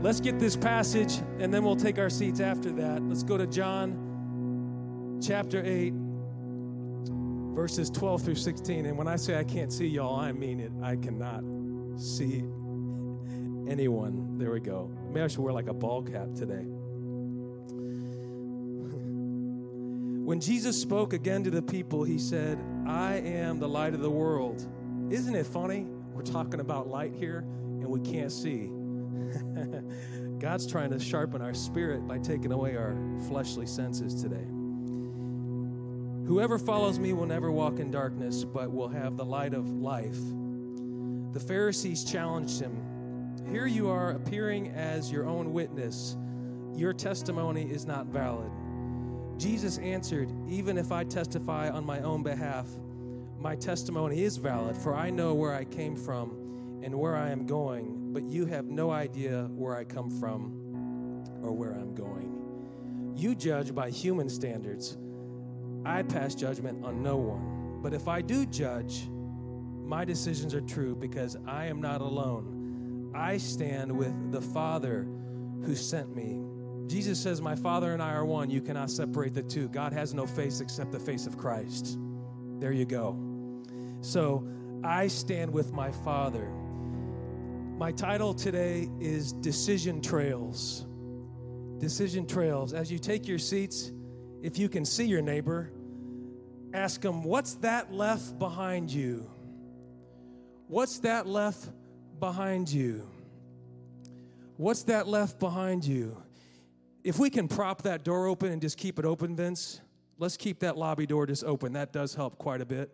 Let's get this passage and then we'll take our seats after that. Let's go to John chapter 8, verses 12 through 16. And when I say I can't see y'all, I mean it. I cannot see anyone. There we go. Maybe I should wear like a ball cap today. when Jesus spoke again to the people, he said, I am the light of the world. Isn't it funny? We're talking about light here and we can't see. God's trying to sharpen our spirit by taking away our fleshly senses today. Whoever follows me will never walk in darkness, but will have the light of life. The Pharisees challenged him Here you are appearing as your own witness. Your testimony is not valid. Jesus answered, Even if I testify on my own behalf, my testimony is valid, for I know where I came from and where I am going but you have no idea where I come from or where I'm going. You judge by human standards. I pass judgment on no one. But if I do judge, my decisions are true because I am not alone. I stand with the Father who sent me. Jesus says, My Father and I are one. You cannot separate the two. God has no face except the face of Christ. There you go. So I stand with my Father. My title today is Decision Trails. Decision Trails. As you take your seats, if you can see your neighbor, ask them, What's that left behind you? What's that left behind you? What's that left behind you? If we can prop that door open and just keep it open, Vince, let's keep that lobby door just open. That does help quite a bit.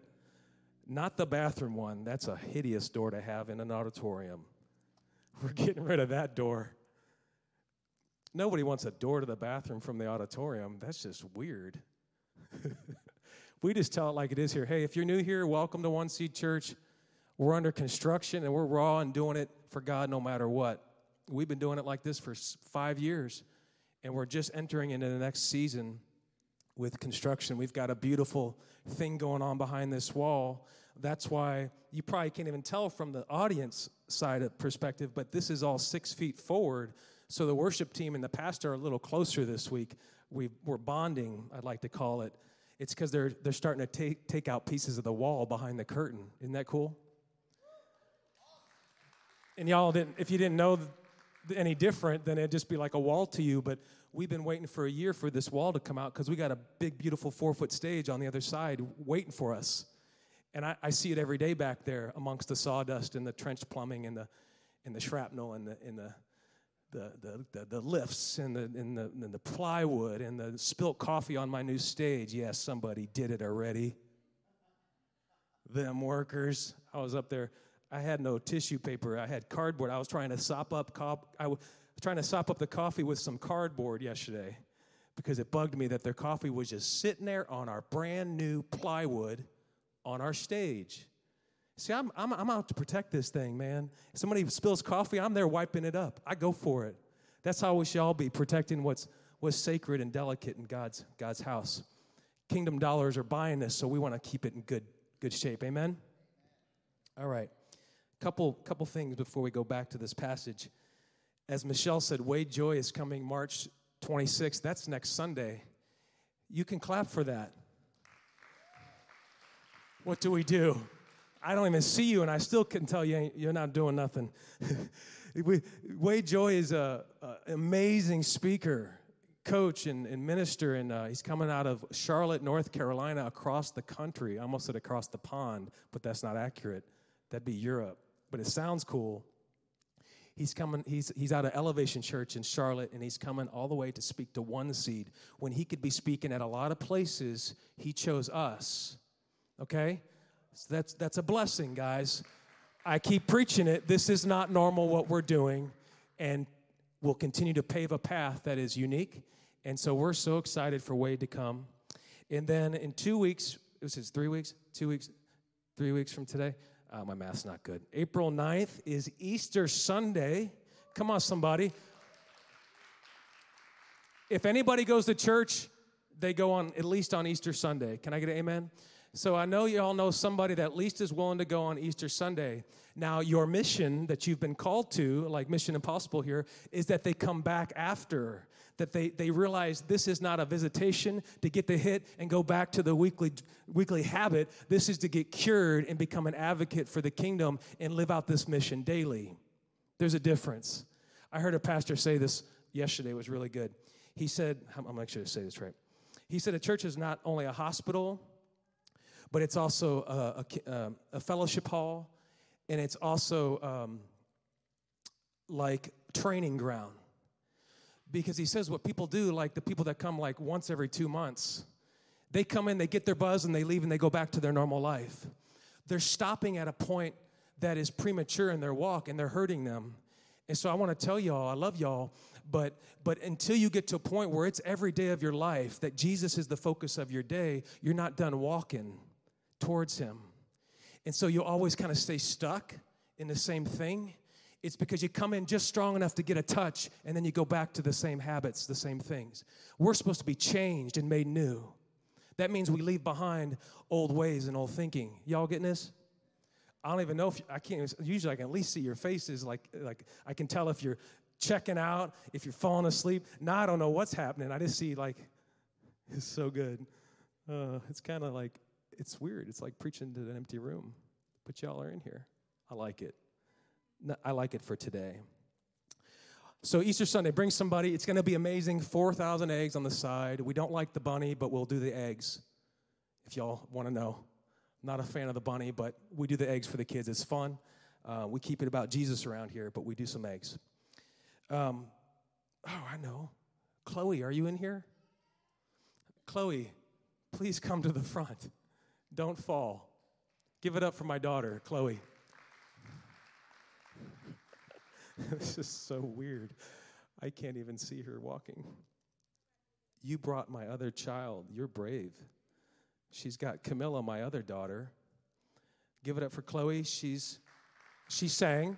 Not the bathroom one. That's a hideous door to have in an auditorium. We're getting rid of that door. Nobody wants a door to the bathroom from the auditorium. That's just weird. we just tell it like it is here. Hey, if you're new here, welcome to One Seed Church. We're under construction and we're raw and doing it for God no matter what. We've been doing it like this for five years, and we're just entering into the next season with construction. We've got a beautiful thing going on behind this wall. That's why you probably can't even tell from the audience side of perspective, but this is all six feet forward. So the worship team and the pastor are a little closer this week. we are bonding, I'd like to call it. It's because they're, they're starting to take, take out pieces of the wall behind the curtain. Isn't that cool? And y'all didn't, if you didn't know any different, then it'd just be like a wall to you. But we've been waiting for a year for this wall to come out because we got a big, beautiful four foot stage on the other side waiting for us. And I, I, see it every day back there amongst the sawdust and the trench plumbing and the, and the shrapnel and the, and the, the, the, the, lifts and the, and, the, and the plywood and the spilt coffee on my new stage. Yes, somebody did it already. Them workers. I was up there. I had no tissue paper. I had cardboard. I was trying to sop up cop. I was trying to sop up the coffee with some cardboard yesterday because it bugged me that their coffee was just sitting there on our brand new plywood on our stage. See, I'm, I'm, I'm out to protect this thing, man. If somebody spills coffee, I'm there wiping it up. I go for it. That's how we should all be protecting what's, what's sacred and delicate in God's, God's house. Kingdom dollars are buying this, so we want to keep it in good, good shape. Amen? All right. Couple, couple things before we go back to this passage. As Michelle said, Wade Joye is coming March 26th. That's next Sunday. You can clap for that. What do we do? I don't even see you, and I still can tell you you're not doing nothing. Wade Joye is an amazing speaker, coach, and, and minister, and uh, he's coming out of Charlotte, North Carolina, across the country. I almost said across the pond, but that's not accurate. That'd be Europe, but it sounds cool. He's coming, he's, he's out of Elevation Church in Charlotte, and he's coming all the way to speak to One Seed. When he could be speaking at a lot of places, he chose us Okay? So that's, that's a blessing, guys. I keep preaching it. This is not normal what we're doing, and we'll continue to pave a path that is unique. And so we're so excited for Wade to come. And then in two weeks, this is three weeks, two weeks, three weeks from today. Uh, my math's not good. April 9th is Easter Sunday. Come on, somebody. If anybody goes to church, they go on at least on Easter Sunday. Can I get an amen? So I know you all know somebody that at least is willing to go on Easter Sunday. Now, your mission that you've been called to, like Mission Impossible here, is that they come back after, that they, they realize this is not a visitation to get the hit and go back to the weekly, weekly habit. This is to get cured and become an advocate for the kingdom and live out this mission daily. There's a difference. I heard a pastor say this yesterday, it was really good. He said, I'm going to make sure to say this right. He said, A church is not only a hospital, but it's also a, a, um, a fellowship hall, and it's also um, like training ground. Because he says what people do, like the people that come like once every two months, they come in, they get their buzz, and they leave and they go back to their normal life. They're stopping at a point that is premature in their walk and they're hurting them. And so I want to tell y'all, I love y'all, but but until you get to a point where it's every day of your life that Jesus is the focus of your day, you're not done walking towards Him. And so you'll always kind of stay stuck in the same thing. It's because you come in just strong enough to get a touch and then you go back to the same habits, the same things. We're supposed to be changed and made new. That means we leave behind old ways and old thinking. Y'all getting this? I don't even know if I can't. Usually, I can at least see your faces. Like, like I can tell if you're checking out, if you're falling asleep. Now I don't know what's happening. I just see like, it's so good. Uh, it's kind of like it's weird. It's like preaching to an empty room, but y'all are in here. I like it. I like it for today. So Easter Sunday, bring somebody. It's going to be amazing. 4,000 eggs on the side. We don't like the bunny, but we'll do the eggs if y'all want to know. Not a fan of the bunny, but we do the eggs for the kids. It's fun. Uh, we keep it about Jesus around here, but we do some eggs. Um, oh, I know. Chloe, are you in here? Chloe, please come to the front. Don't fall. Give it up for my daughter, Chloe. this is so weird. I can't even see her walking. You brought my other child. You're brave. She's got Camilla, my other daughter. Give it up for Chloe. She's she sang.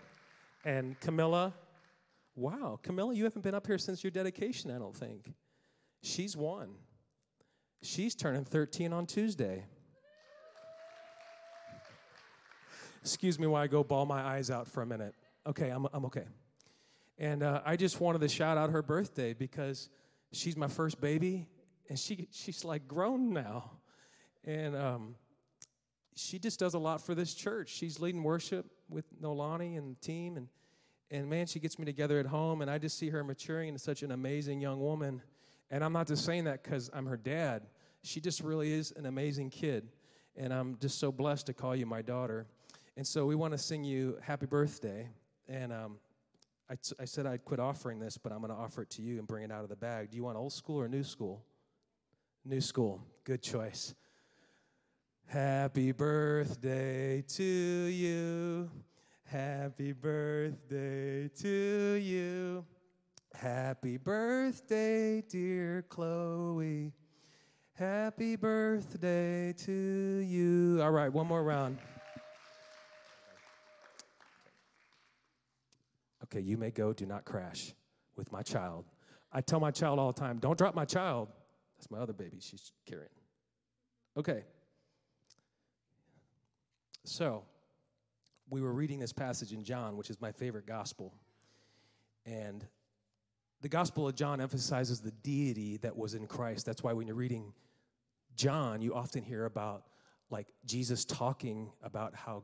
And Camilla, wow, Camilla, you haven't been up here since your dedication, I don't think. She's one. She's turning 13 on Tuesday. Excuse me while I go bawl my eyes out for a minute. Okay, I'm, I'm okay. And uh, I just wanted to shout out her birthday because she's my first baby, and she, she's like grown now. And um, she just does a lot for this church. She's leading worship with Nolani and the team, and, and man, she gets me together at home, and I just see her maturing into such an amazing young woman. And I'm not just saying that because I'm her dad. She just really is an amazing kid. And I'm just so blessed to call you my daughter. And so we want to sing you happy birthday. And um, I, t- I said I'd quit offering this, but I'm going to offer it to you and bring it out of the bag. Do you want old school or new school? New school. Good choice. Happy birthday to you. Happy birthday to you. Happy birthday, dear Chloe. Happy birthday to you. All right, one more round. Okay, you may go, do not crash with my child. I tell my child all the time, don't drop my child. That's my other baby she's carrying. Okay. So, we were reading this passage in John, which is my favorite gospel. And the Gospel of John emphasizes the deity that was in Christ. That's why when you're reading John, you often hear about like Jesus talking about how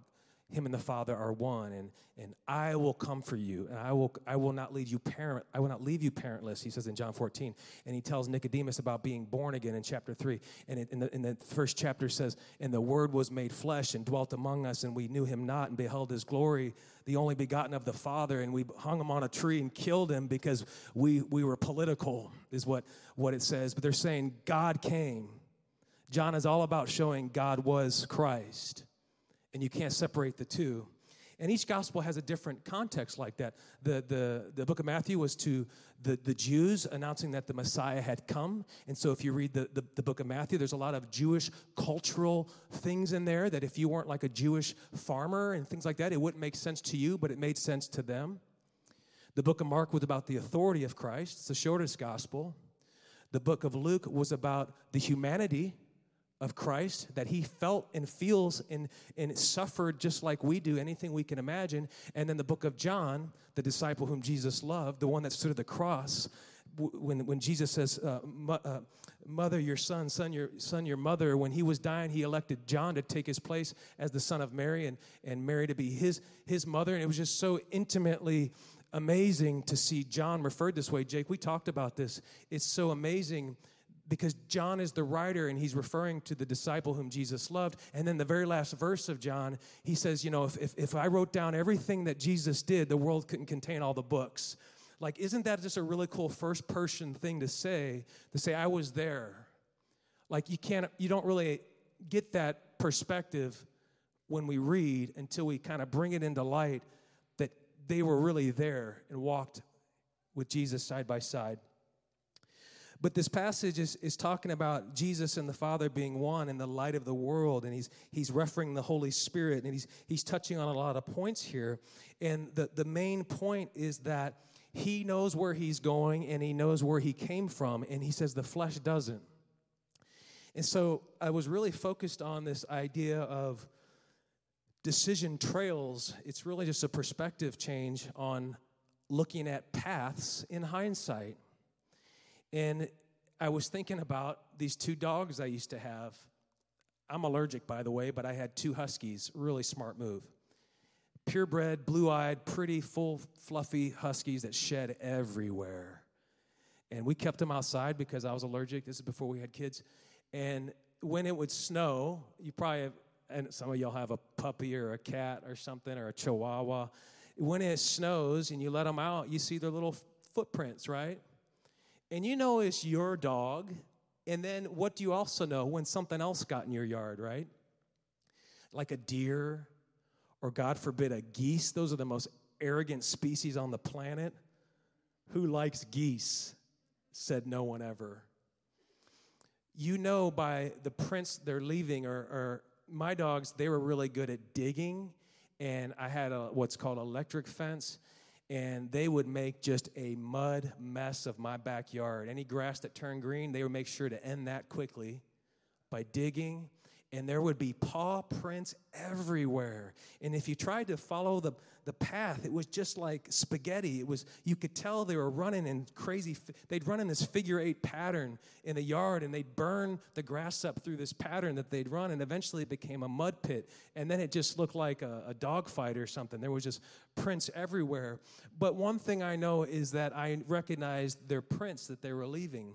him and the father are one and and i will come for you and i will i will not leave you parent i will not leave you parentless he says in john 14 and he tells nicodemus about being born again in chapter 3 and it, in, the, in the first chapter says and the word was made flesh and dwelt among us and we knew him not and beheld his glory the only begotten of the father and we hung him on a tree and killed him because we we were political is what what it says. But they're saying god came. John is all about showing god was christ and you can't separate the two. And each gospel has a different context like that. The, the, the book of Matthew was to the, the Jews announcing that the Messiah had come. And so if you read the, the, the book of Matthew, there's a lot of Jewish cultural things in there that if you weren't like a Jewish farmer and things like that, it wouldn't make sense to you, but it made sense to them. The book of Mark was about the authority of Christ, it's the shortest gospel. The book of Luke was about the humanity of Christ, that he felt and feels and, and suffered just like we do, anything we can imagine. And then the book of John, the disciple whom Jesus loved, the one that stood at the cross, when, when Jesus says, uh, uh, Mother, your son, son, your son, your mother, when he was dying, he elected John to take his place as the son of Mary and, and Mary to be his, his mother. And it was just so intimately amazing to see John referred this way. Jake, we talked about this. It's so amazing because John is the writer and he's referring to the disciple whom Jesus loved. And then the very last verse of John, he says, You know, if, if, if I wrote down everything that Jesus did, the world couldn't contain all the books. Like, isn't that just a really cool first person thing to say? To say, I was there. Like, you can't, you don't really get that perspective when we read until we kind of bring it into light that they were really there and walked with Jesus side by side. But this passage is, is talking about Jesus and the Father being one in the light of the world, and he's, he's referring the Holy Spirit, and he's, he's touching on a lot of points here. And the, the main point is that he knows where he's going and he knows where he came from, and he says the flesh doesn't. And so I was really focused on this idea of decision trails. It's really just a perspective change on looking at paths in hindsight. And I was thinking about these two dogs I used to have. I'm allergic, by the way, but I had two huskies. Really smart move. Purebred, blue eyed, pretty, full, fluffy huskies that shed everywhere. And we kept them outside because I was allergic. This is before we had kids. And when it would snow, you probably have, and some of y'all have a puppy or a cat or something or a chihuahua. When it snows and you let them out, you see their little footprints, right? And you know it's your dog. And then what do you also know when something else got in your yard, right? Like a deer, or God forbid, a geese. Those are the most arrogant species on the planet. Who likes geese? Said no one ever. You know by the prints they're leaving, or, or my dogs, they were really good at digging. And I had a what's called electric fence and they would make just a mud mess of my backyard. Any grass that turned green, they would make sure to end that quickly by digging and there would be paw prints everywhere. And if you tried to follow the, the path, it was just like spaghetti. It was you could tell they were running in crazy. They'd run in this figure eight pattern in the yard, and they'd burn the grass up through this pattern that they'd run, and eventually it became a mud pit. And then it just looked like a, a dog fight or something. There was just prints everywhere. But one thing I know is that I recognized their prints that they were leaving.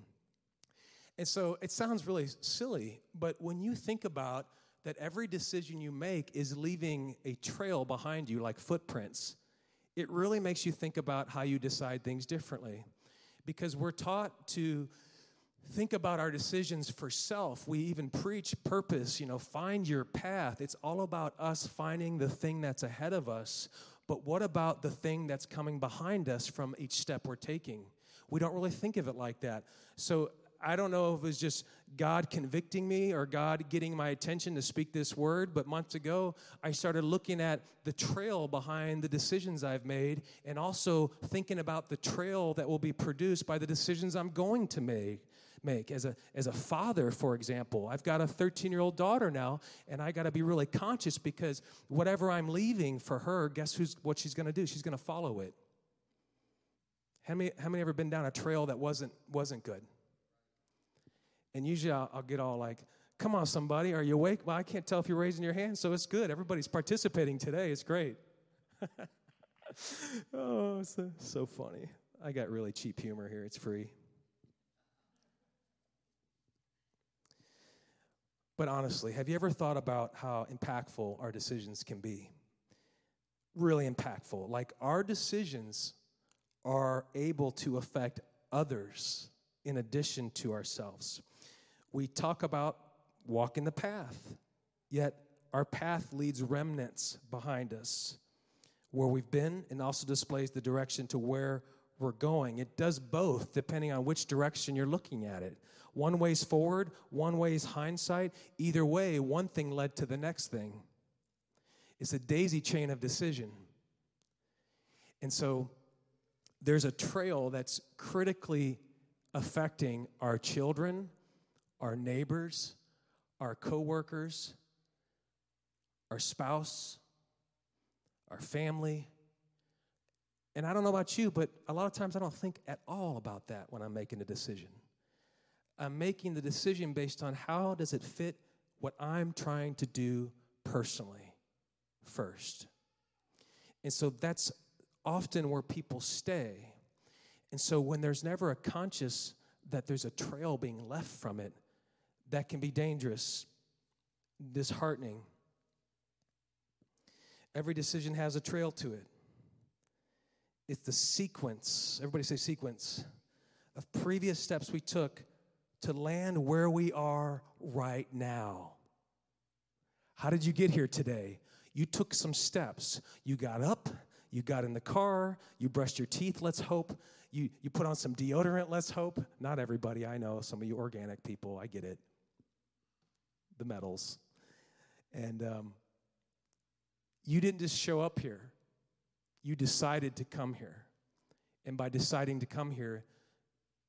And so it sounds really silly, but when you think about that every decision you make is leaving a trail behind you like footprints, it really makes you think about how you decide things differently. Because we're taught to think about our decisions for self. We even preach purpose, you know, find your path. It's all about us finding the thing that's ahead of us. But what about the thing that's coming behind us from each step we're taking? We don't really think of it like that. So I don't know if it was just God convicting me or God getting my attention to speak this word, but months ago, I started looking at the trail behind the decisions I've made and also thinking about the trail that will be produced by the decisions I'm going to make. Make as a as a father, for example, I've got a 13 year old daughter now, and I got to be really conscious because whatever I'm leaving for her, guess who's what she's going to do? She's going to follow it. How many how many ever been down a trail that wasn't wasn't good? And usually I'll, I'll get all like, come on, somebody, are you awake? Well, I can't tell if you're raising your hand, so it's good. Everybody's participating today. It's great. oh, so, so funny. I got really cheap humor here. It's free. But honestly, have you ever thought about how impactful our decisions can be? Really impactful. Like our decisions are able to affect others in addition to ourselves we talk about walking the path, yet our path leads remnants behind us where we've been and also displays the direction to where we're going. It does both depending on which direction you're looking at it. One way's forward, one way's hindsight. Either way, one thing led to the next thing. It's a daisy chain of decision. And so there's a trail that's critically affecting our children, our neighbors, our coworkers, our spouse, our family. And I don't know about you, but a lot of times I don't think at all about that when I'm making a decision. I'm making the decision based on how does it fit what I'm trying to do personally first. And so that's often where people stay. And so when there's never a conscious that there's a trail being left from it, that can be dangerous, disheartening. Every decision has a trail to it. It's the sequence, everybody say sequence, of previous steps we took to land where we are right now. How did you get here today? You took some steps. You got up, you got in the car, you brushed your teeth, let's hope. You, you put on some deodorant, let's hope. Not everybody, I know, some of you organic people, I get it. The metals. And um, you didn't just show up here, you decided to come here. And by deciding to come here,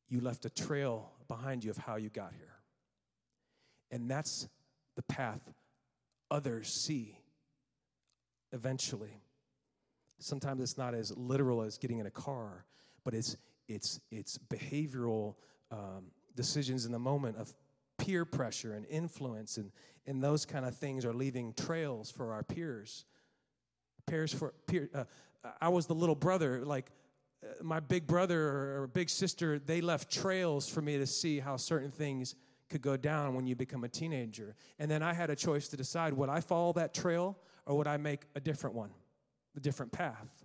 you left a trail behind you of how you got here. And that's the path others see eventually. Sometimes it's not as literal as getting in a car, but it's, it's, it's behavioral um, decisions in the moment of peer pressure and influence, and, and those kind of things are leaving trails for our peers. Peers for peer, uh, I was the little brother, like uh, my big brother or big sister, they left trails for me to see how certain things could go down when you become a teenager. And then I had a choice to decide would I follow that trail or would I make a different one, a different path?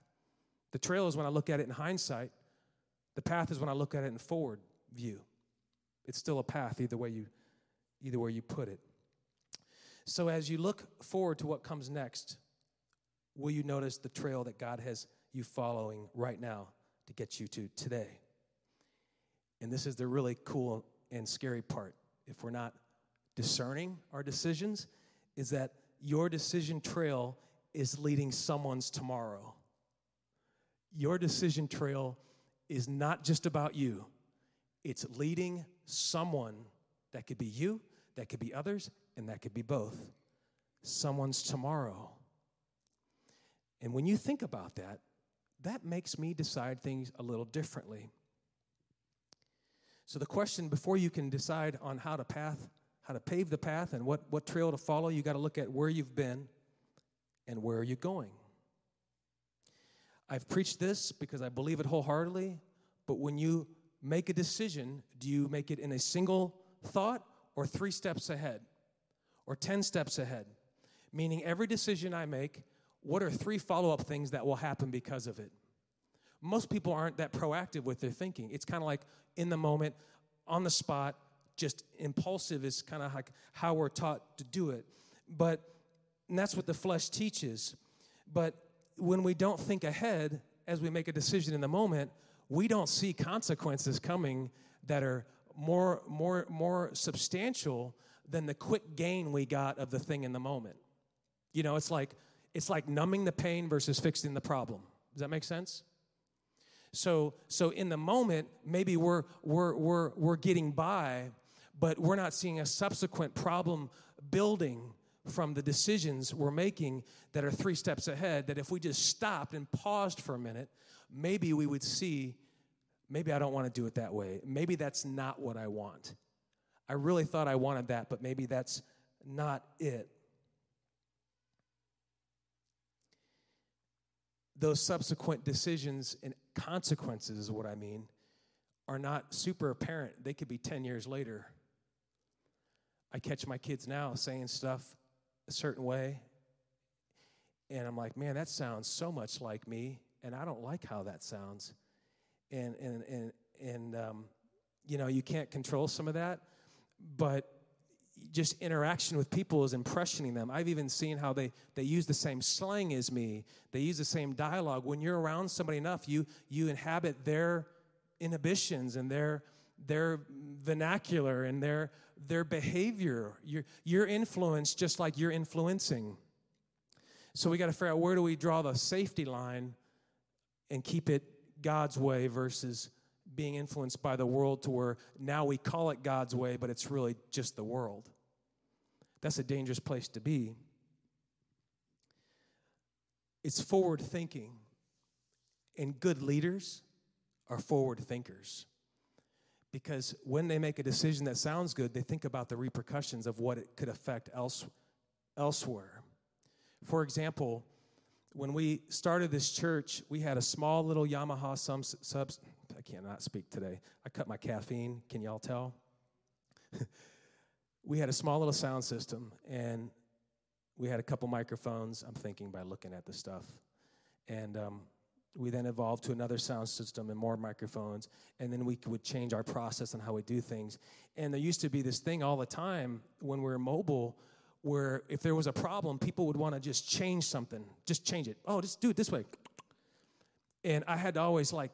The trail is when I look at it in hindsight, the path is when I look at it in forward view. It's still a path either way you either way you put it. So as you look forward to what comes next, will you notice the trail that God has you following right now to get you to today? And this is the really cool and scary part if we're not discerning our decisions, is that your decision trail is leading someone's tomorrow. Your decision trail is not just about you, it's leading someone that could be you, that could be others, and that could be both. Someone's tomorrow. And when you think about that, that makes me decide things a little differently. So the question before you can decide on how to path, how to pave the path and what, what trail to follow, you got to look at where you've been and where are you going. I've preached this because I believe it wholeheartedly, but when you make a decision, do you make it in a single thought or three steps ahead or 10 steps ahead? Meaning, every decision I make, what are three follow up things that will happen because of it? most people aren't that proactive with their thinking. It's kind of like in the moment, on the spot, just impulsive is kind of like how we're taught to do it. But that's what the flesh teaches. But when we don't think ahead as we make a decision in the moment, we don't see consequences coming that are more more more substantial than the quick gain we got of the thing in the moment. You know, it's like it's like numbing the pain versus fixing the problem. Does that make sense? So, so in the moment, maybe we're, we're, we're, we're getting by, but we're not seeing a subsequent problem building from the decisions we're making that are three steps ahead. That if we just stopped and paused for a minute, maybe we would see maybe I don't want to do it that way. Maybe that's not what I want. I really thought I wanted that, but maybe that's not it. those subsequent decisions and consequences is what I mean are not super apparent. They could be 10 years later. I catch my kids now saying stuff a certain way, and I'm like, man, that sounds so much like me, and I don't like how that sounds. And, and, and, and um, you know, you can't control some of that, but just interaction with people is impressioning them. I've even seen how they, they use the same slang as me. They use the same dialogue. When you're around somebody enough, you, you inhabit their inhibitions and their, their vernacular and their, their behavior. You're, you're influenced just like you're influencing. So we got to figure out where do we draw the safety line and keep it God's way versus being influenced by the world to where now we call it God's way, but it's really just the world. That's a dangerous place to be. It's forward thinking, and good leaders are forward thinkers. Because when they make a decision that sounds good, they think about the repercussions of what it could affect else, elsewhere. For example, when we started this church, we had a small little Yamaha subs. subs I cannot speak today. I cut my caffeine. Can y'all tell? we had a small little sound system, and we had a couple microphones. I'm thinking by looking at the stuff, and um, we then evolved to another sound system and more microphones, and then we would change our process and how we do things. And there used to be this thing all the time when we were mobile where if there was a problem, people would want to just change something, just change it. Oh, just do it this way. And I had to always like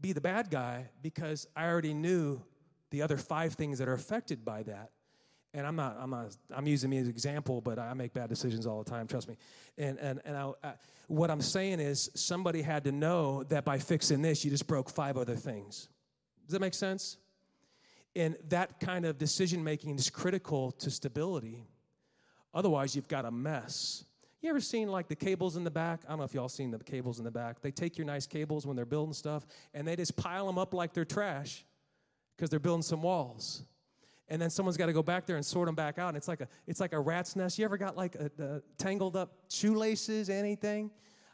be the bad guy because I already knew the other five things that are affected by that. And I'm not, I'm not, I'm using me as an example, but I make bad decisions all the time, trust me. And, and, and I, I, what I'm saying is somebody had to know that by fixing this, you just broke five other things. Does that make sense? And that kind of decision making is critical to stability. Otherwise, you've got a mess. You ever seen like the cables in the back? I don't know if y'all seen the cables in the back. They take your nice cables when they're building stuff and they just pile them up like they're trash because they're building some walls. And then someone's got to go back there and sort them back out. And it's like a it's like a rat's nest. You ever got like a, a tangled up shoelaces, anything?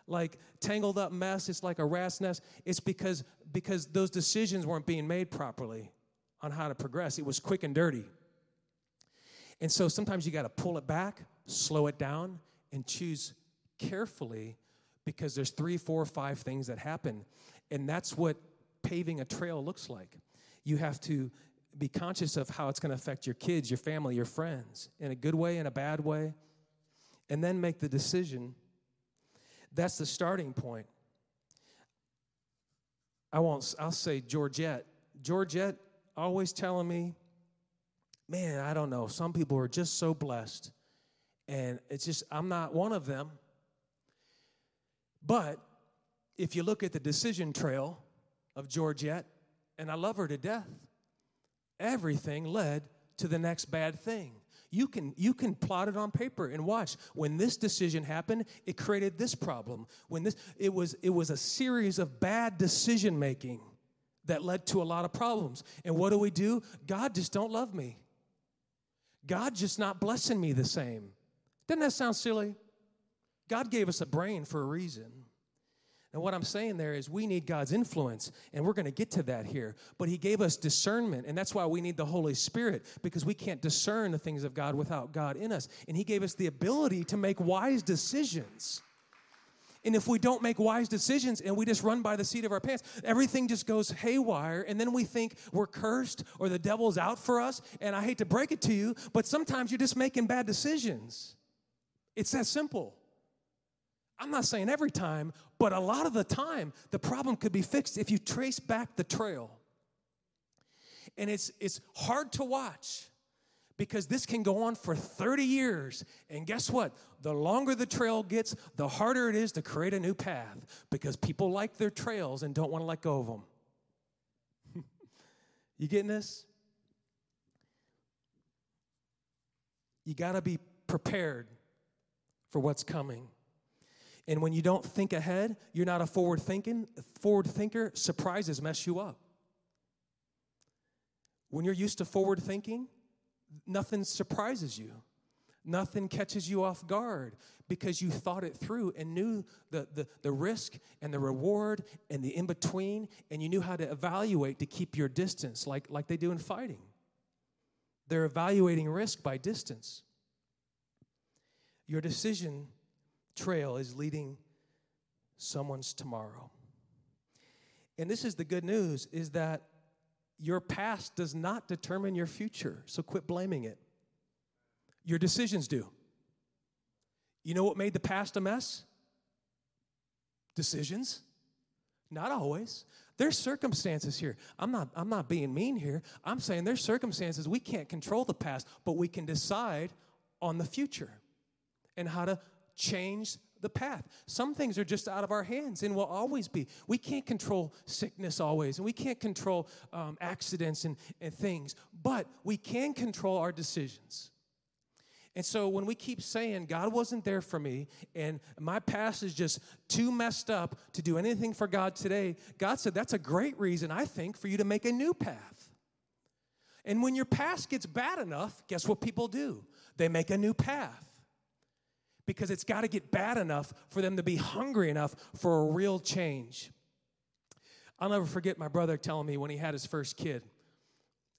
Like tangled up mess. It's like a rat's nest. It's because because those decisions weren't being made properly on how to progress. It was quick and dirty. And so sometimes you got to pull it back, slow it down, and choose carefully because there's three, four, five things that happen. And that's what paving a trail looks like. You have to be conscious of how it's going to affect your kids, your family, your friends, in a good way, in a bad way, and then make the decision. That's the starting point. I won't, I'll say Georgette. Georgette always telling me, man, I don't know. Some people are just so blessed. And it's just, I'm not one of them. But if you look at the decision trail of Georgette, and I love her to death, everything led to the next bad thing. You can, you can plot it on paper and watch. When this decision happened, it created this problem. When this, it was, it was a series of bad decision making that led to a lot of problems. And what do we do? God just don't love me. God just not blessing me the same. Doesn't that sound silly? God gave us a brain for a reason. And what I'm saying there is we need God's influence, and we're going to get to that here. But He gave us discernment, and that's why we need the Holy Spirit, because we can't discern the things of God without God in us. And He gave us the ability to make wise decisions. And if we don't make wise decisions and we just run by the seat of our pants, everything just goes haywire. And then we think we're cursed or the devil's out for us. And I hate to break it to you, but sometimes you're just making bad decisions. It's that simple. I'm not saying every time, but a lot of the time, the problem could be fixed if you trace back the trail. And it's, it's hard to watch because this can go on for 30 years. And guess what? The longer the trail gets, the harder it is to create a new path because people like their trails and don't want to let go of them. you getting this? You got to be prepared for what's coming. And when you don't think ahead, you're not a forward thinking, forward thinker, surprises mess you up. When you're used to forward thinking, nothing surprises you. Nothing catches you off guard because you thought it through and knew the, the, the risk and the reward and the in between, and you knew how to evaluate to keep your distance, like, like they do in fighting. They're evaluating risk by distance. Your decision trail is leading someone's tomorrow. And this is the good news is that your past does not determine your future, so quit blaming it. Your decisions do. You know what made the past a mess? Decisions. Not always. There's circumstances here. I'm not, I'm not being mean here. I'm saying there's circumstances we can't control the past, but we can decide on the future and how to change the path. Some things are just out of our hands and will always be. We can't control sickness always, and we can't control um, accidents and, and things, but we can control our decisions. And so when we keep saying God wasn't there for me and my past is just too messed up to do anything for God today, God said that's a great reason, I think, for you to make a new path. And when your past gets bad enough, guess what people do? They make a new path. Because it's got to get bad enough for them to be hungry enough for a real change. I'll never forget my brother telling me when he had his first kid.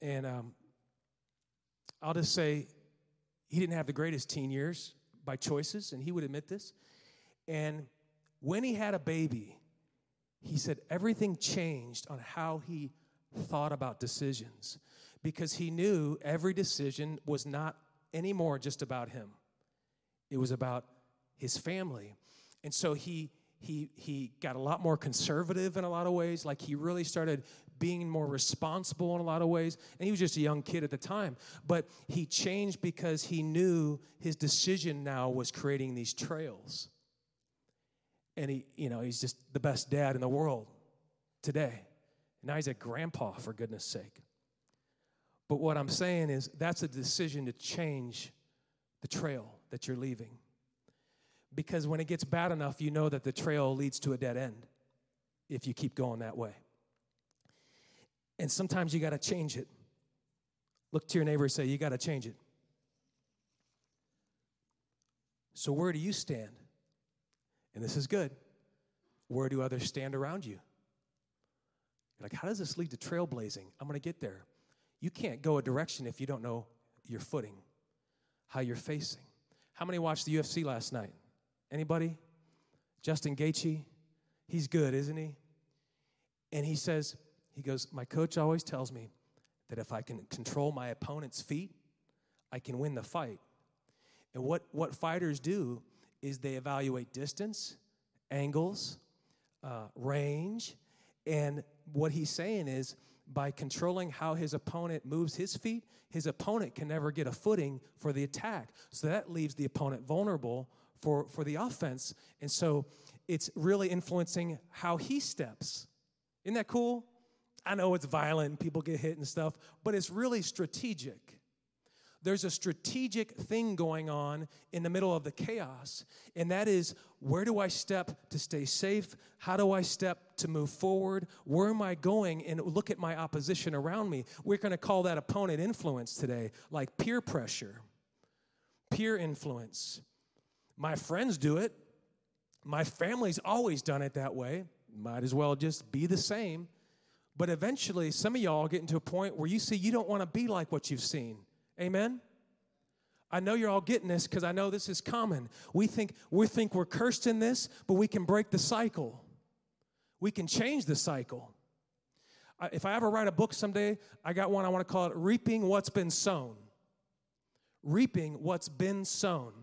And um, I'll just say, he didn't have the greatest teen years by choices, and he would admit this. And when he had a baby, he said everything changed on how he thought about decisions because he knew every decision was not anymore just about him. It was about his family. And so he he he got a lot more conservative in a lot of ways like he really started being more responsible in a lot of ways. And he was just a young kid at the time. But he changed because he knew his decision now was creating these trails. And he, you know, he's just the best dad in the world today. Now he's a grandpa, for goodness sake. But what I'm saying is that's a decision to change the trail that you're leaving. Because when it gets bad enough, you know that the trail leads to a dead end if you keep going that way. And sometimes you got to change it. Look to your neighbor and say, You got to change it. So, where do you stand? And this is good. Where do others stand around you? You're like, how does this lead to trailblazing? I'm going to get there. You can't go a direction if you don't know your footing, how you're facing. How many watched the UFC last night? Anybody? Justin Gaethje? He's good, isn't he? And he says, he goes, My coach always tells me that if I can control my opponent's feet, I can win the fight. And what, what fighters do is they evaluate distance, angles, uh, range. And what he's saying is by controlling how his opponent moves his feet, his opponent can never get a footing for the attack. So that leaves the opponent vulnerable for, for the offense. And so it's really influencing how he steps. Isn't that cool? I know it's violent people get hit and stuff, but it's really strategic. There's a strategic thing going on in the middle of the chaos, and that is where do I step to stay safe? How do I step to move forward? Where am I going? And look at my opposition around me. We're going to call that opponent influence today, like peer pressure, peer influence. My friends do it. My family's always done it that way. Might as well just be the same. But eventually, some of y'all get into a point where you see you don't want to be like what you've seen. Amen? I know you're all getting this because I know this is common. We think, we think we're cursed in this, but we can break the cycle. We can change the cycle. if I ever write a book someday, I got one I want to call it Reaping What's Been Sown. Reaping What's Been Sown.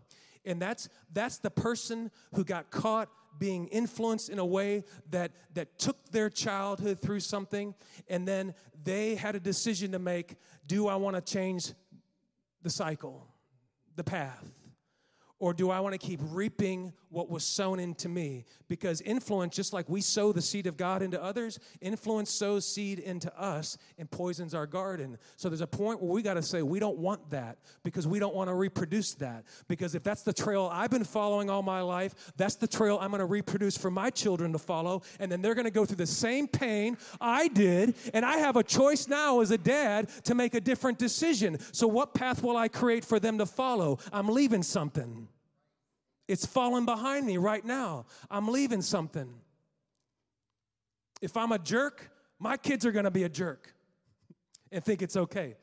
And that's, that's the person who got caught being influenced in a way that, that took their childhood through something, and then they had a decision to make do I want to change the cycle, the path? Or do I want to keep reaping what was sown into me? Because influence, just like we sow the seed of God into others, influence sows seed into us and poisons our garden. So there's a point where we got to say, we don't want that because we don't want to reproduce that. Because if that's the trail I've been following all my life, that's the trail I'm going to reproduce for my children to follow. And then they're going to go through the same pain I did. And I have a choice now as a dad to make a different decision. So what path will I create for them to follow? I'm leaving something. It's falling behind me right now. I'm leaving something. If I'm a jerk, my kids are going to be a jerk and think it's okay.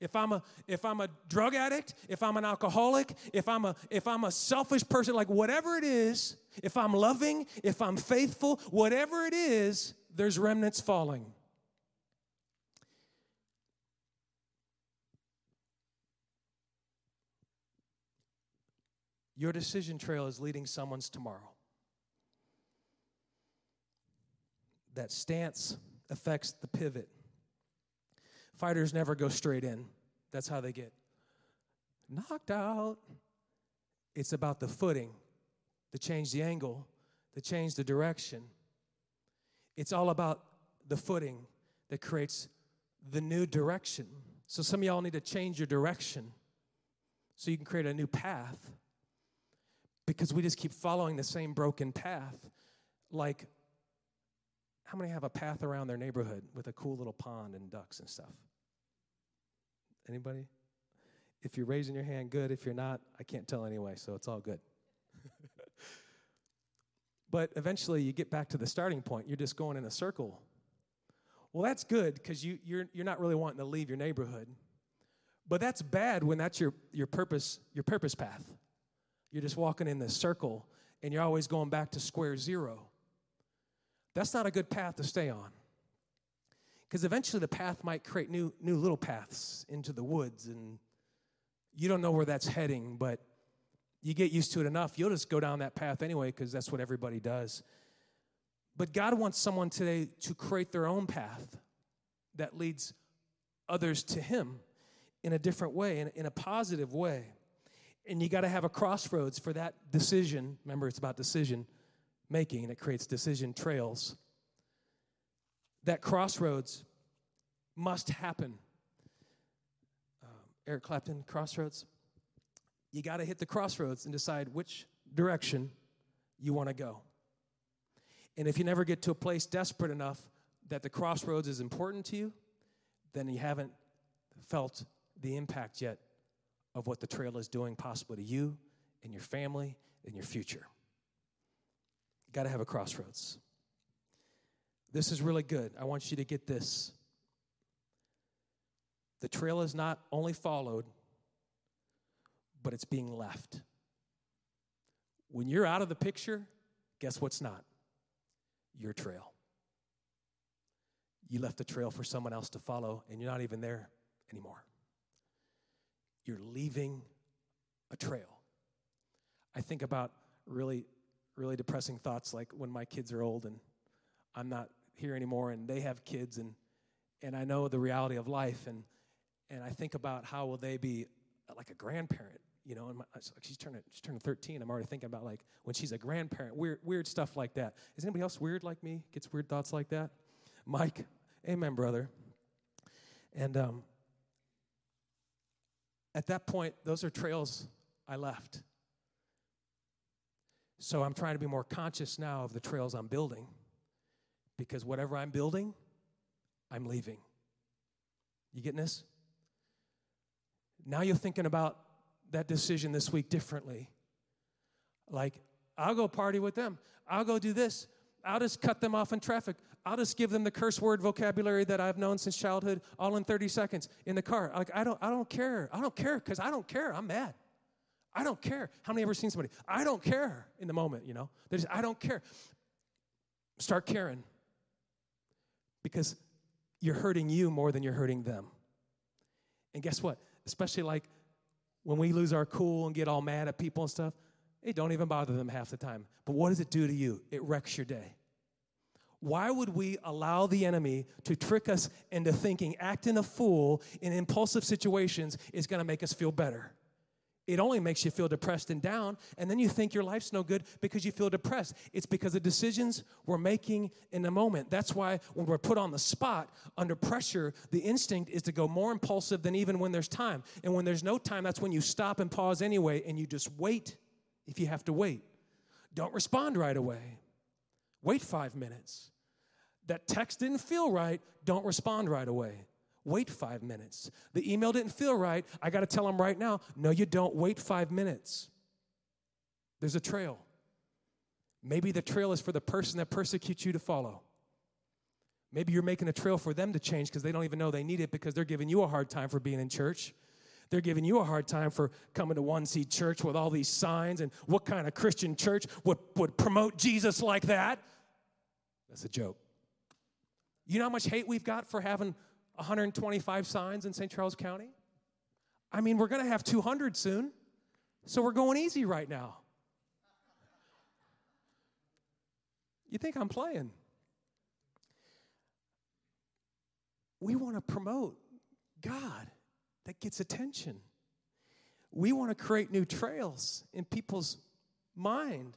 If I'm a if I'm a drug addict, if I'm an alcoholic, if I'm a if I'm a selfish person like whatever it is, if I'm loving, if I'm faithful, whatever it is, there's remnants falling. Your decision trail is leading someone's tomorrow. That stance affects the pivot. Fighters never go straight in, that's how they get knocked out. It's about the footing, to change the angle, to change the direction. It's all about the footing that creates the new direction. So some of y'all need to change your direction so you can create a new path because we just keep following the same broken path. Like, how many have a path around their neighborhood with a cool little pond and ducks and stuff? Anybody? If you're raising your hand, good. If you're not, I can't tell anyway, so it's all good. but eventually you get back to the starting point. You're just going in a circle. Well, that's good because you, you're, you're not really wanting to leave your neighborhood. But that's bad when that's your, your purpose, your purpose path. You're just walking in this circle and you're always going back to square zero. That's not a good path to stay on. Because eventually the path might create new, new little paths into the woods, and you don't know where that's heading, but you get used to it enough, you'll just go down that path anyway, because that's what everybody does. But God wants someone today to create their own path that leads others to Him in a different way, in, in a positive way. And you got to have a crossroads for that decision. Remember, it's about decision making, and it creates decision trails. That crossroads must happen. Um, Eric Clapton, crossroads. You got to hit the crossroads and decide which direction you want to go. And if you never get to a place desperate enough that the crossroads is important to you, then you haven't felt the impact yet of what the trail is doing possibly to you and your family and your future. You Got to have a crossroads. This is really good. I want you to get this. The trail is not only followed, but it's being left. When you're out of the picture, guess what's not? Your trail. You left a trail for someone else to follow, and you're not even there anymore you're leaving a trail. I think about really, really depressing thoughts like when my kids are old and I'm not here anymore and they have kids and, and I know the reality of life and, and I think about how will they be like a grandparent you know, and my, she's turning she's turning 13. I'm already thinking about like when she's a grandparent, weird weird stuff like that. Is anybody else weird like me? Gets weird thoughts like that? Mike, amen, brother. And um, at that point, those are trails I left. So I'm trying to be more conscious now of the trails I'm building because whatever I'm building, I'm leaving. You getting this? Now you're thinking about that decision this week differently. Like, I'll go party with them. I'll go do this. I'll just cut them off in traffic. I'll just give them the curse word vocabulary that I've known since childhood all in 30 seconds in the car. Like I don't I don't care. I don't care cuz I don't care. I'm mad. I don't care. How many ever seen somebody? I don't care in the moment, you know? There's I don't care. Start caring. Because you're hurting you more than you're hurting them. And guess what? Especially like when we lose our cool and get all mad at people and stuff, it don't even bother them half the time. But what does it do to you? It wrecks your day. Why would we allow the enemy to trick us into thinking acting a fool in impulsive situations is going to make us feel better? It only makes you feel depressed and down, and then you think your life's no good because you feel depressed. It's because of decisions we're making in the moment. That's why when we're put on the spot under pressure, the instinct is to go more impulsive than even when there's time. And when there's no time, that's when you stop and pause anyway, and you just wait if you have to wait. Don't respond right away. Wait five minutes. That text didn't feel right, don't respond right away. Wait five minutes. The email didn't feel right, I gotta tell them right now. No, you don't. Wait five minutes. There's a trail. Maybe the trail is for the person that persecutes you to follow. Maybe you're making a trail for them to change because they don't even know they need it because they're giving you a hard time for being in church. They're giving you a hard time for coming to one Seed church with all these signs and what kind of Christian church would, would promote Jesus like that? That's a joke. You know how much hate we've got for having 125 signs in St. Charles County? I mean, we're going to have 200 soon, so we're going easy right now. You think I'm playing? We want to promote God that gets attention. We want to create new trails in people's mind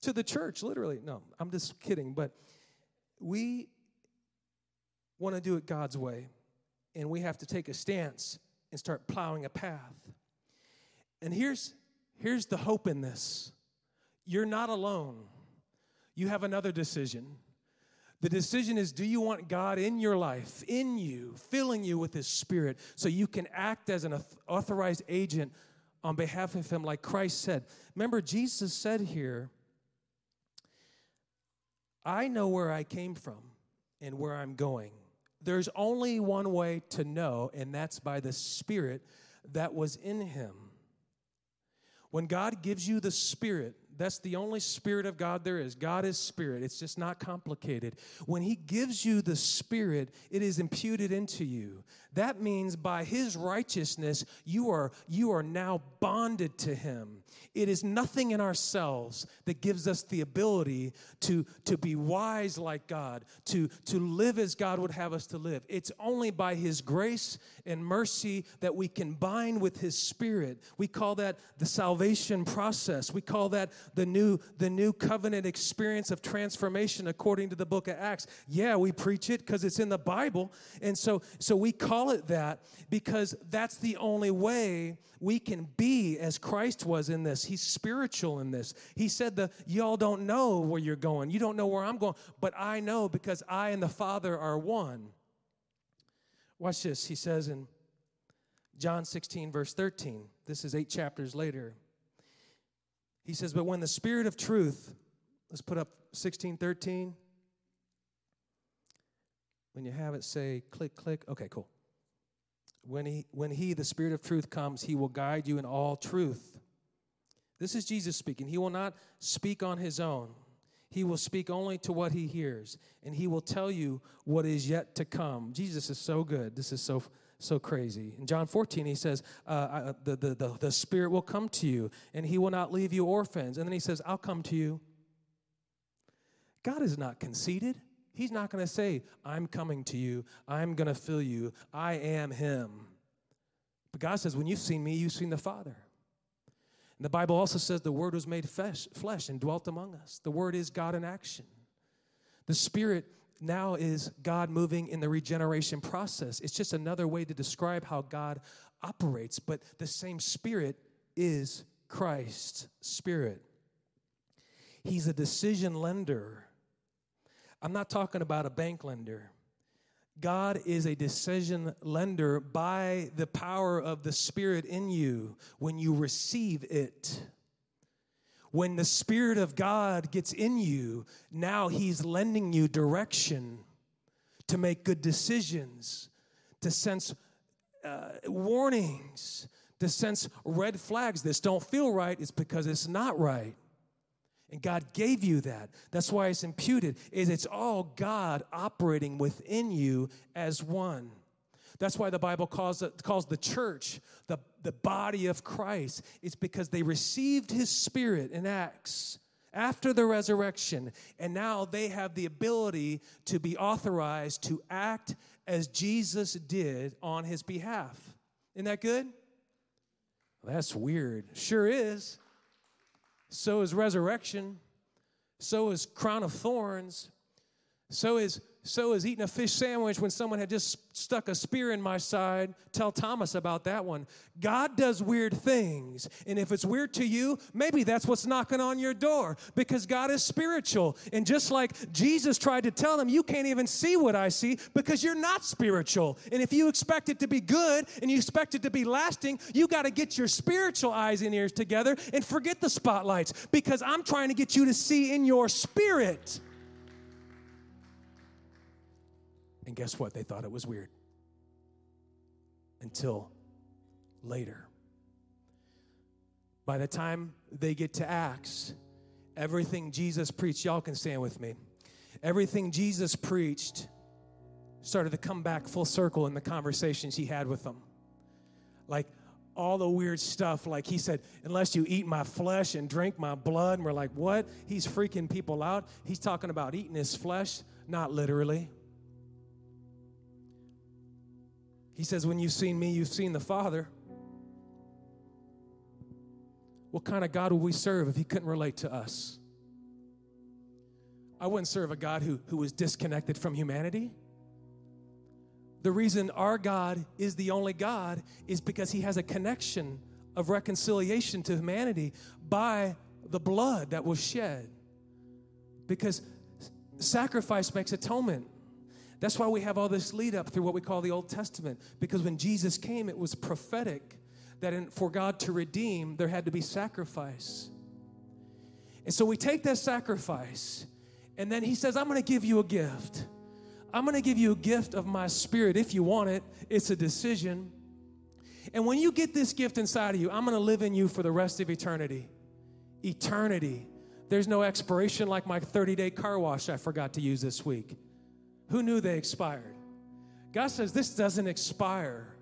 to the church, literally. No, I'm just kidding, but we want to do it God's way, and we have to take a stance and start plowing a path. And here's, here's the hope in this you're not alone. You have another decision. The decision is do you want God in your life, in you, filling you with His Spirit, so you can act as an authorized agent on behalf of Him, like Christ said? Remember, Jesus said here, I know where I came from and where I'm going. There's only one way to know, and that's by the Spirit that was in Him. When God gives you the Spirit, that's the only Spirit of God there is. God is Spirit. It's just not complicated. When He gives you the Spirit, it is imputed into you. That means by His righteousness, you are, you are now bonded to Him. It is nothing in ourselves that gives us the ability to, to be wise like God, to, to live as God would have us to live. It's only by His grace and mercy that we can bind with His Spirit. We call that the salvation process. We call that the new, the new covenant experience of transformation according to the book of Acts. Yeah, we preach it because it's in the Bible. And so, so we call it that because that's the only way we can be as Christ was in this. He's spiritual in this. He said the y'all don't know where you're going. You don't know where I'm going, but I know because I and the Father are one. Watch this. He says in John 16 verse 13. This is 8 chapters later. He says, But when the Spirit of truth, let's put up 1613. When you have it, say click, click. Okay, cool. When he, when he, the Spirit of truth, comes, he will guide you in all truth. This is Jesus speaking. He will not speak on his own. He will speak only to what he hears, and he will tell you what is yet to come. Jesus is so good. This is so so crazy. In John 14, he says, uh, the, the, the, the Spirit will come to you, and he will not leave you orphans. And then he says, I'll come to you. God is not conceited. He's not going to say, I'm coming to you, I'm going to fill you, I am him. But God says, when you've seen me, you've seen the Father. And the Bible also says the Word was made flesh, flesh and dwelt among us. The Word is God in action. The Spirit now is God moving in the regeneration process. It's just another way to describe how God operates, but the same Spirit is Christ's Spirit. He's a decision lender. I'm not talking about a bank lender. God is a decision lender by the power of the Spirit in you when you receive it. When the Spirit of God gets in you, now He's lending you direction to make good decisions, to sense uh, warnings, to sense red flags. This don't feel right, it's because it's not right. And God gave you that. That's why it's imputed. Is it's all God operating within you as one. That's why the Bible calls, calls the church the, the body of Christ. It's because they received his spirit in Acts after the resurrection, and now they have the ability to be authorized to act as Jesus did on his behalf. Isn't that good? Well, that's weird. Sure is. So is resurrection. So is crown of thorns. So is so is eating a fish sandwich when someone had just stuck a spear in my side. Tell Thomas about that one. God does weird things. And if it's weird to you, maybe that's what's knocking on your door because God is spiritual. And just like Jesus tried to tell them, you can't even see what I see because you're not spiritual. And if you expect it to be good and you expect it to be lasting, you got to get your spiritual eyes and ears together and forget the spotlights because I'm trying to get you to see in your spirit. And guess what? They thought it was weird. Until later. By the time they get to Acts, everything Jesus preached, y'all can stand with me. Everything Jesus preached started to come back full circle in the conversations he had with them. Like all the weird stuff, like he said, unless you eat my flesh and drink my blood. And we're like, what? He's freaking people out. He's talking about eating his flesh, not literally. He says, When you've seen me, you've seen the Father. What kind of God would we serve if he couldn't relate to us? I wouldn't serve a God who, who was disconnected from humanity. The reason our God is the only God is because he has a connection of reconciliation to humanity by the blood that was shed. Because sacrifice makes atonement. That's why we have all this lead up through what we call the Old Testament. Because when Jesus came, it was prophetic that in, for God to redeem, there had to be sacrifice. And so we take that sacrifice, and then He says, I'm going to give you a gift. I'm going to give you a gift of my spirit if you want it. It's a decision. And when you get this gift inside of you, I'm going to live in you for the rest of eternity. Eternity. There's no expiration like my 30 day car wash I forgot to use this week. Who knew they expired? God says, This doesn't expire.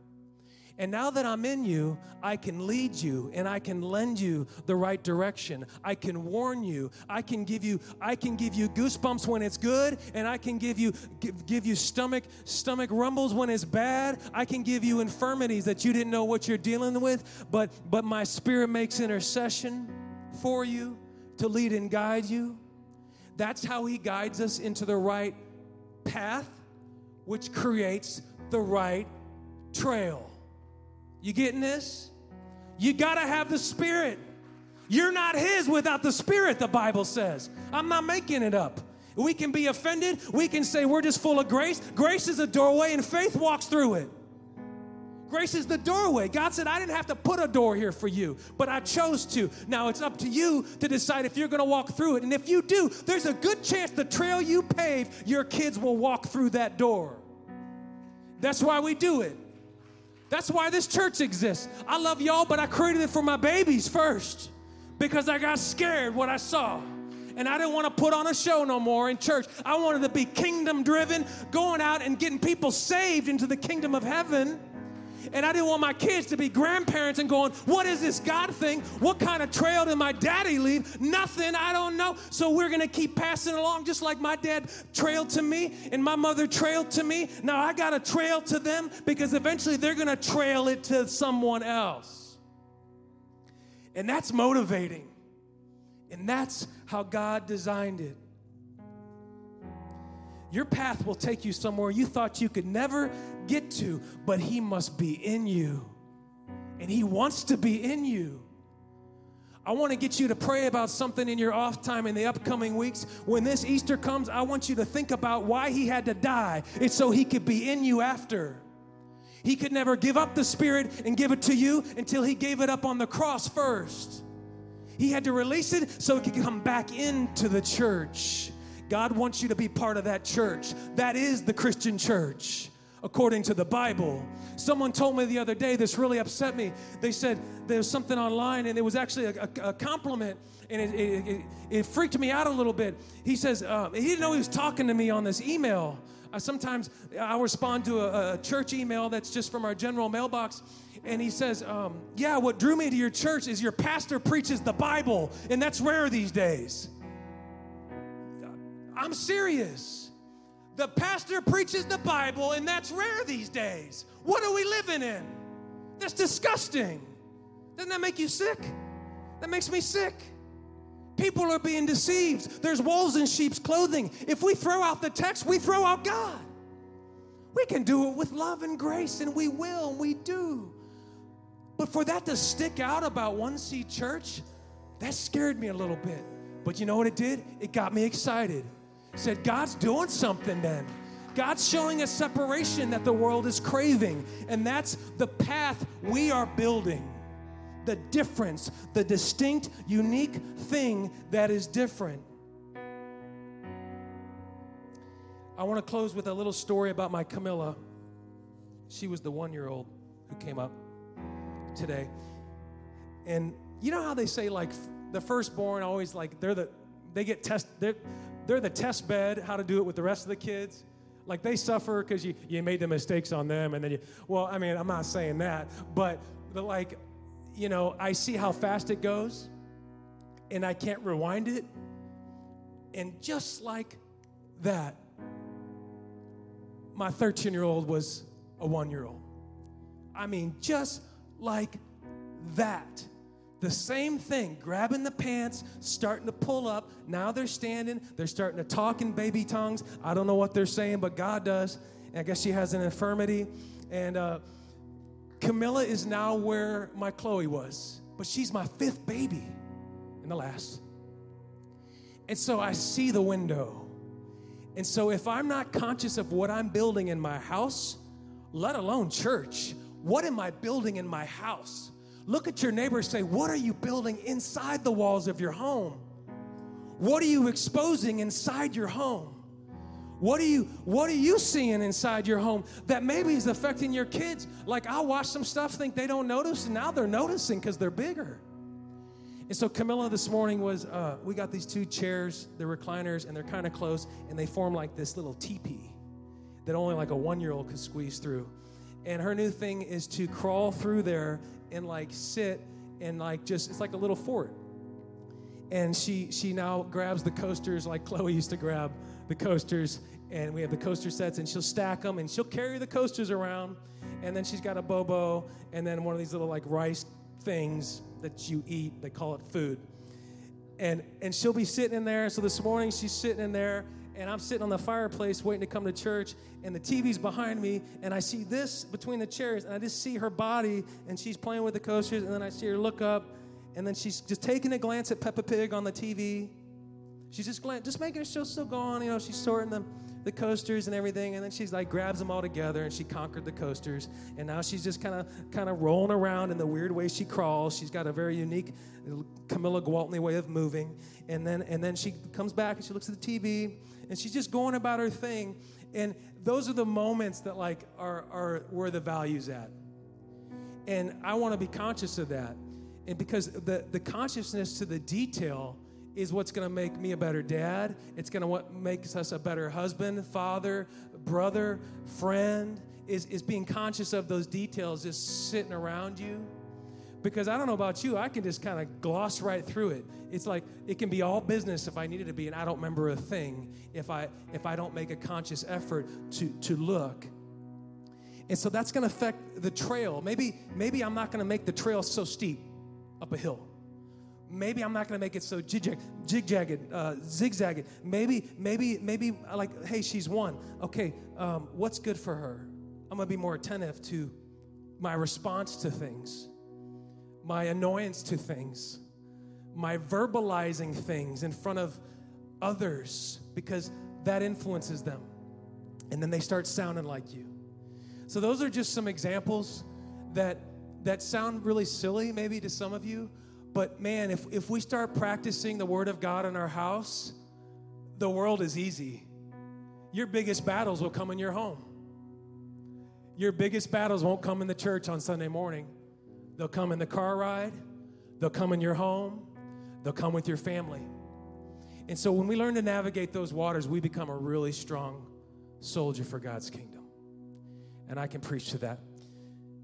And now that I'm in you, I can lead you and I can lend you the right direction. I can warn you. I can give you I can give you goosebumps when it's good and I can give you give, give you stomach stomach rumbles when it's bad. I can give you infirmities that you didn't know what you're dealing with, but but my spirit makes intercession for you to lead and guide you. That's how he guides us into the right path, which creates the right trail. You getting this? You got to have the Spirit. You're not His without the Spirit, the Bible says. I'm not making it up. We can be offended. We can say we're just full of grace. Grace is a doorway, and faith walks through it. Grace is the doorway. God said, I didn't have to put a door here for you, but I chose to. Now it's up to you to decide if you're going to walk through it. And if you do, there's a good chance the trail you pave, your kids will walk through that door. That's why we do it. That's why this church exists. I love y'all, but I created it for my babies first because I got scared what I saw. And I didn't want to put on a show no more in church. I wanted to be kingdom driven, going out and getting people saved into the kingdom of heaven. And I didn't want my kids to be grandparents and going, What is this God thing? What kind of trail did my daddy leave? Nothing, I don't know. So we're to keep passing along just like my dad trailed to me and my mother trailed to me. Now I got to trail to them because eventually they're to trail it to someone else. And that's motivating. And that's how God designed it. Your path will take you somewhere you thought you could never get to, but He must be in you. And He wants to be in you. I want to get you to pray about something in your off time in the upcoming weeks. When this Easter comes, I want you to think about why He had to die. It's so He could be in you after. He could never give up the Spirit and give it to you until He gave it up on the cross first. He had to release it so it could come back into the church. God wants you to be part of that church. That is the Christian church according to the Bible. Someone told me the other day, this really upset me. They said there was something online and it was actually a, a, a compliment and it, it, it, it, freaked me out a little bit. He says, uh, he didn't know he was talking to me on this email. Uh, sometimes I'll respond to a, a, church email that's just from our general mailbox. And he says, um, Yeah, what drew me to your church is your pastor preaches the Bible, and that's rare these days. I'm serious. The pastor preaches the Bible, and that's rare these days. What are we living in? That's disgusting. Doesn't that make you sick? That makes me sick. People are being deceived. There's wolves in sheep's clothing. If we throw out the text, we throw out God. We can do it with love and grace, and we will, and we do. But for that to stick out about One Seed Church, that scared me a little bit. But you know what it did? It got me excited said, God's doing something then. God's showing a separation that the world is craving, and that's the path we are building. The difference, the distinct, unique thing that is different. I want to close with a little story about my Camilla. She was the one year old who came up today. And you know how they say, like, the firstborn always, like, they're the, they get tested, they're the test bed how to do it with the rest of the kids. Like they suffer because you, you made the mistakes on them, and then you, well, I mean, I'm not saying that, but, but like, you know, I see how fast it goes, and I can't rewind it. And just like that, my 13 year old was a one year old. I mean, just like that. The same thing, grabbing the pants, starting to pull up. Now they're standing, they're starting to talk in baby tongues. I don't know what they're saying, but God does. And I guess she has an infirmity. And uh, Camilla is now where my Chloe was, but she's my fifth baby and the last. And so I see the window. And so if I'm not conscious of what I'm building in my house, let alone church, what am I building in my house? Look at your neighbor say, What are you building inside the walls of your home? What are you exposing inside your home? What are you what are you seeing inside your home that maybe is affecting your kids? Like I'll watch some stuff, think they don't notice, and now they're noticing because they're bigger. And so Camilla this morning was uh, we got these two chairs, they're recliners, and they're kind of close, and they form like this little teepee that only like a one-year-old could squeeze through. And her new thing is to crawl through there and like sit and like just it's like a little fort. And she she now grabs the coasters like Chloe used to grab the coasters, and we have the coaster sets, and she'll stack them, and she'll carry the coasters around, and then she's got a bobo, and then one of these little like rice things that you eat. They call it food, and and she'll be sitting in there. So this morning she's sitting in there, and I'm sitting on the fireplace waiting to come to church, and the TV's behind me, and I see this between the chairs, and I just see her body, and she's playing with the coasters, and then I see her look up, and then she's just taking a glance at Peppa Pig on the TV, She's just glad, just making sure she's still going. You know, she's sorting the, the coasters and everything, and then she's like grabs them all together, and she conquered the coasters. And now she's just kind of kind of rolling around in the weird way she crawls. She's got a very unique Camilla Gwaltney way of moving. And then and then she comes back and she looks at the TV, and she's just going about her thing. And those are the moments that like are are where the value's at. And I want to be conscious of that. And because the, the consciousness to the detail is what's going to make me a better dad. It's going to what makes us a better husband, father, brother, friend. Is is being conscious of those details just sitting around you. Because I don't know about you, I can just kind of gloss right through it. It's like it can be all business if I needed to be, and I don't remember a thing if I if I don't make a conscious effort to to look. And so that's going to affect the trail. Maybe maybe I'm not going to make the trail so steep up a hill maybe I'm not going to make it so jig jagged, uh, zigzagged. Maybe, maybe, maybe like, hey, she's one. Okay, um, what's good for her? I'm going to be more attentive to my response to things, my annoyance to things, my verbalizing things in front of others because that influences them. And then they start sounding like you. So those are just some examples that that sound really silly maybe to some of you, but man, if, if we start practicing the Word of God in our house, the world is easy. Your biggest battles will come in your home. Your biggest battles won't come in the church on Sunday morning. They'll come in the car ride, they'll come in your home, they'll come with your family. And so when we learn to navigate those waters, we become a really strong soldier for God's kingdom. And I can preach to that.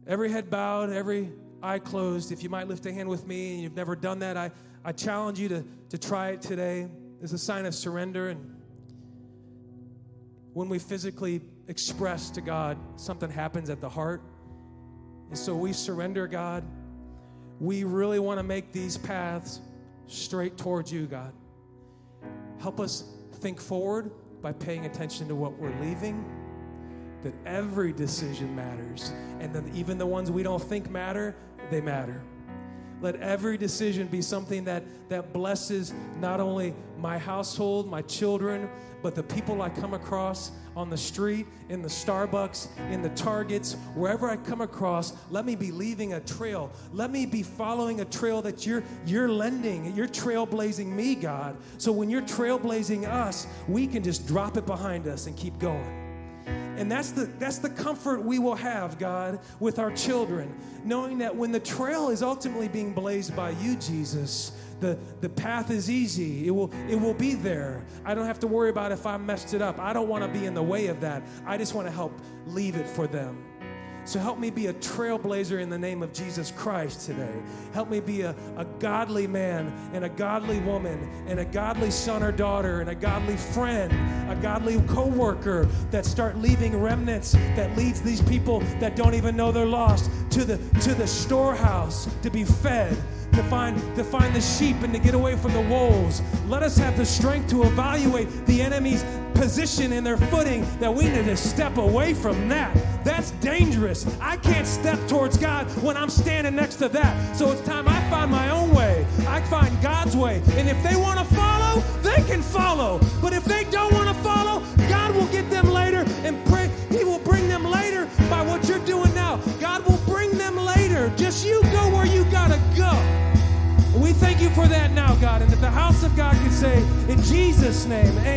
Every head bowed, every eye closed, if you might lift a hand with me and you've never done that, I, I challenge you to, to try it today as a sign of surrender. And when we physically express to God, something happens at the heart. And so we surrender, God. We really want to make these paths straight towards you, God. Help us think forward by paying attention to what we're leaving that every decision matters. And then even the ones we don't think matter, they matter. Let every decision be something that, that blesses not only my household, my children, but the people I come across on the street, in the Starbucks, in the Targets, wherever I come across, let me be leaving a trail. Let me be following a trail that you're you're lending, you're trailblazing me, God. So when you're trailblazing us, we can just drop it behind us and keep going. And that's the, that's the comfort we will have, God, with our children, knowing that when the trail is ultimately being blazed by you, Jesus, the, the path is easy. It will, it will be there. I don't have to worry about if I messed it up. I don't want to be in the way of that. I just want to help leave it for them. So help me be a trailblazer in the name of Jesus Christ today. Help me be a, a godly man and a godly woman and a godly son or daughter and a godly friend, a godly co-worker that start leaving remnants that leads these people that don't even know they're lost to the to the storehouse to be fed to find to find the sheep and to get away from the wolves. Let us have the strength to evaluate the enemy's position and their footing that we need to step away from that. That's dangerous. I can't step towards God when I'm standing next to that. So it's time I find my own way. I find God's way. And if they want to follow, they can follow. But if they don't want to follow, God will get them later for that now, God. And that the house of God can say, in Jesus' name, amen.